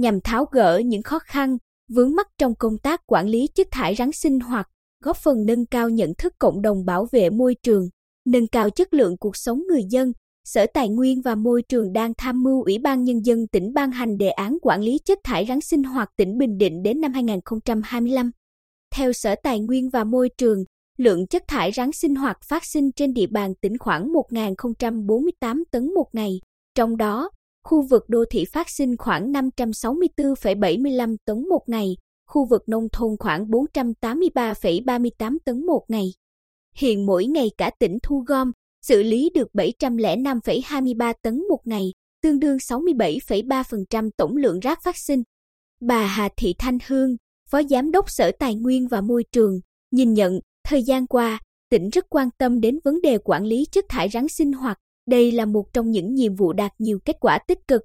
nhằm tháo gỡ những khó khăn, vướng mắc trong công tác quản lý chất thải rắn sinh hoạt, góp phần nâng cao nhận thức cộng đồng bảo vệ môi trường, nâng cao chất lượng cuộc sống người dân. Sở Tài nguyên và Môi trường đang tham mưu Ủy ban Nhân dân tỉnh ban hành đề án quản lý chất thải rắn sinh hoạt tỉnh Bình Định đến năm 2025. Theo Sở Tài nguyên và Môi trường, lượng chất thải rắn sinh hoạt phát sinh trên địa bàn tỉnh khoảng 1.048 tấn một ngày, trong đó, khu vực đô thị phát sinh khoảng 564,75 tấn một ngày, khu vực nông thôn khoảng 483,38 tấn một ngày. Hiện mỗi ngày cả tỉnh thu gom, xử lý được 705,23 tấn một ngày, tương đương 67,3% tổng lượng rác phát sinh. Bà Hà Thị Thanh Hương, Phó Giám đốc Sở Tài nguyên và Môi trường, nhìn nhận thời gian qua, tỉnh rất quan tâm đến vấn đề quản lý chất thải rắn sinh hoạt. Đây là một trong những nhiệm vụ đạt nhiều kết quả tích cực.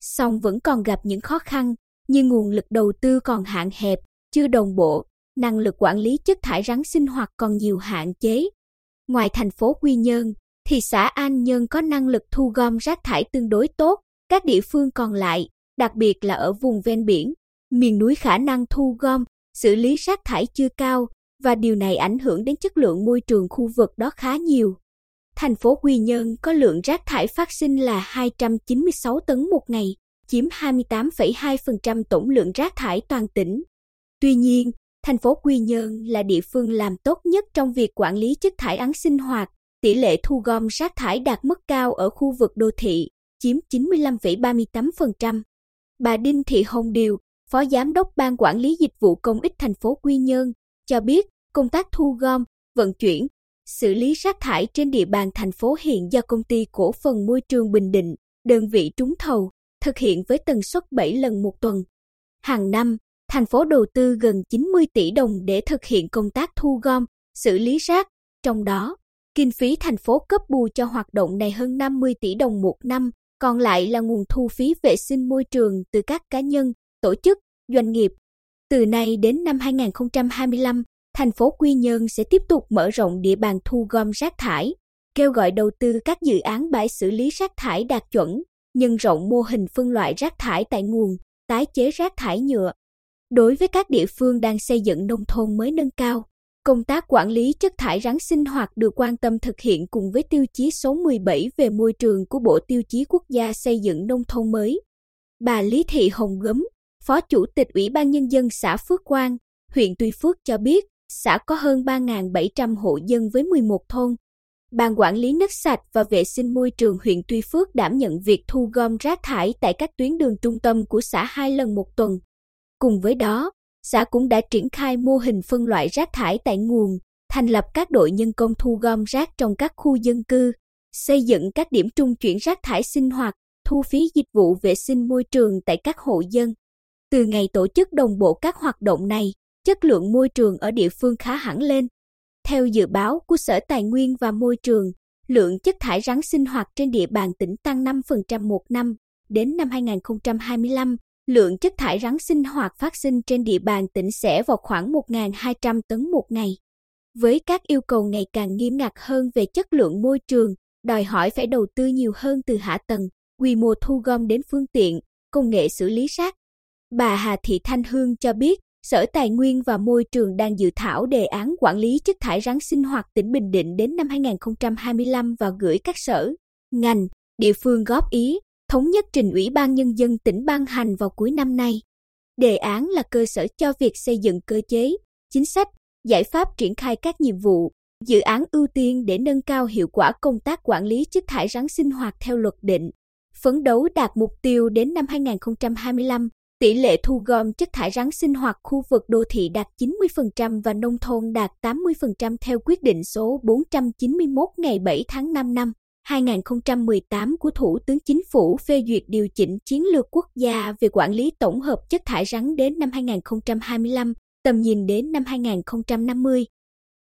Song vẫn còn gặp những khó khăn, như nguồn lực đầu tư còn hạn hẹp, chưa đồng bộ, năng lực quản lý chất thải rắn sinh hoạt còn nhiều hạn chế. Ngoài thành phố Quy Nhơn, thì xã An Nhơn có năng lực thu gom rác thải tương đối tốt, các địa phương còn lại, đặc biệt là ở vùng ven biển, miền núi khả năng thu gom, xử lý rác thải chưa cao và điều này ảnh hưởng đến chất lượng môi trường khu vực đó khá nhiều. Thành phố Quy Nhơn có lượng rác thải phát sinh là 296 tấn một ngày, chiếm 28,2% tổng lượng rác thải toàn tỉnh. Tuy nhiên, thành phố Quy Nhơn là địa phương làm tốt nhất trong việc quản lý chất thải ăn sinh hoạt, tỷ lệ thu gom rác thải đạt mức cao ở khu vực đô thị, chiếm 95,38%. Bà Đinh Thị Hồng Điều, Phó Giám đốc Ban Quản lý Dịch vụ Công ích thành phố Quy Nhơn, cho biết công tác thu gom, vận chuyển, xử lý rác thải trên địa bàn thành phố hiện do công ty cổ phần môi trường Bình Định, đơn vị trúng thầu, thực hiện với tần suất 7 lần một tuần. Hàng năm, thành phố đầu tư gần 90 tỷ đồng để thực hiện công tác thu gom, xử lý rác, trong đó, kinh phí thành phố cấp bù cho hoạt động này hơn 50 tỷ đồng một năm, còn lại là nguồn thu phí vệ sinh môi trường từ các cá nhân, tổ chức, doanh nghiệp. Từ nay đến năm 2025, thành phố Quy Nhơn sẽ tiếp tục mở rộng địa bàn thu gom rác thải, kêu gọi đầu tư các dự án bãi xử lý rác thải đạt chuẩn, nhân rộng mô hình phân loại rác thải tại nguồn, tái chế rác thải nhựa. Đối với các địa phương đang xây dựng nông thôn mới nâng cao, công tác quản lý chất thải rắn sinh hoạt được quan tâm thực hiện cùng với tiêu chí số 17 về môi trường của Bộ Tiêu chí Quốc gia xây dựng nông thôn mới. Bà Lý Thị Hồng Gấm, Phó Chủ tịch Ủy ban Nhân dân xã Phước Quang, huyện Tuy Phước cho biết, xã có hơn 3.700 hộ dân với 11 thôn. Ban quản lý nước sạch và vệ sinh môi trường huyện Tuy Phước đảm nhận việc thu gom rác thải tại các tuyến đường trung tâm của xã hai lần một tuần. Cùng với đó, xã cũng đã triển khai mô hình phân loại rác thải tại nguồn, thành lập các đội nhân công thu gom rác trong các khu dân cư, xây dựng các điểm trung chuyển rác thải sinh hoạt, thu phí dịch vụ vệ sinh môi trường tại các hộ dân. Từ ngày tổ chức đồng bộ các hoạt động này, chất lượng môi trường ở địa phương khá hẳn lên. Theo dự báo của Sở Tài nguyên và Môi trường, lượng chất thải rắn sinh hoạt trên địa bàn tỉnh tăng 5% một năm. Đến năm 2025, lượng chất thải rắn sinh hoạt phát sinh trên địa bàn tỉnh sẽ vào khoảng 1.200 tấn một ngày. Với các yêu cầu ngày càng nghiêm ngặt hơn về chất lượng môi trường, đòi hỏi phải đầu tư nhiều hơn từ hạ tầng, quy mô thu gom đến phương tiện, công nghệ xử lý rác. Bà Hà Thị Thanh Hương cho biết, Sở Tài nguyên và Môi trường đang dự thảo đề án quản lý chất thải rắn sinh hoạt tỉnh Bình Định đến năm 2025 và gửi các sở, ngành, địa phương góp ý, thống nhất trình Ủy ban Nhân dân tỉnh ban hành vào cuối năm nay. Đề án là cơ sở cho việc xây dựng cơ chế, chính sách, giải pháp triển khai các nhiệm vụ, dự án ưu tiên để nâng cao hiệu quả công tác quản lý chất thải rắn sinh hoạt theo luật định. Phấn đấu đạt mục tiêu đến năm 2025, Tỷ lệ thu gom chất thải rắn sinh hoạt khu vực đô thị đạt 90% và nông thôn đạt 80% theo quyết định số 491 ngày 7 tháng 5 năm 2018 của Thủ tướng Chính phủ phê duyệt điều chỉnh chiến lược quốc gia về quản lý tổng hợp chất thải rắn đến năm 2025, tầm nhìn đến năm 2050.